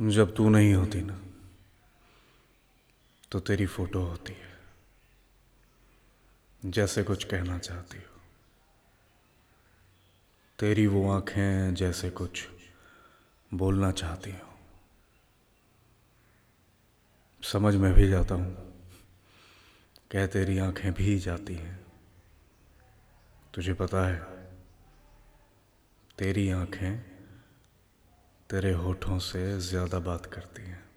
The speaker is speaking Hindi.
जब तू नहीं होती ना तो तेरी फ़ोटो होती है। जैसे कुछ कहना चाहती हो। तेरी वो आँखें जैसे कुछ बोलना चाहती हो। समझ में भी जाता हूँ कह तेरी आँखें भी जाती हैं। तुझे पता है, तेरी आँखें तेरे होठों से ज़्यादा बात करती हैं।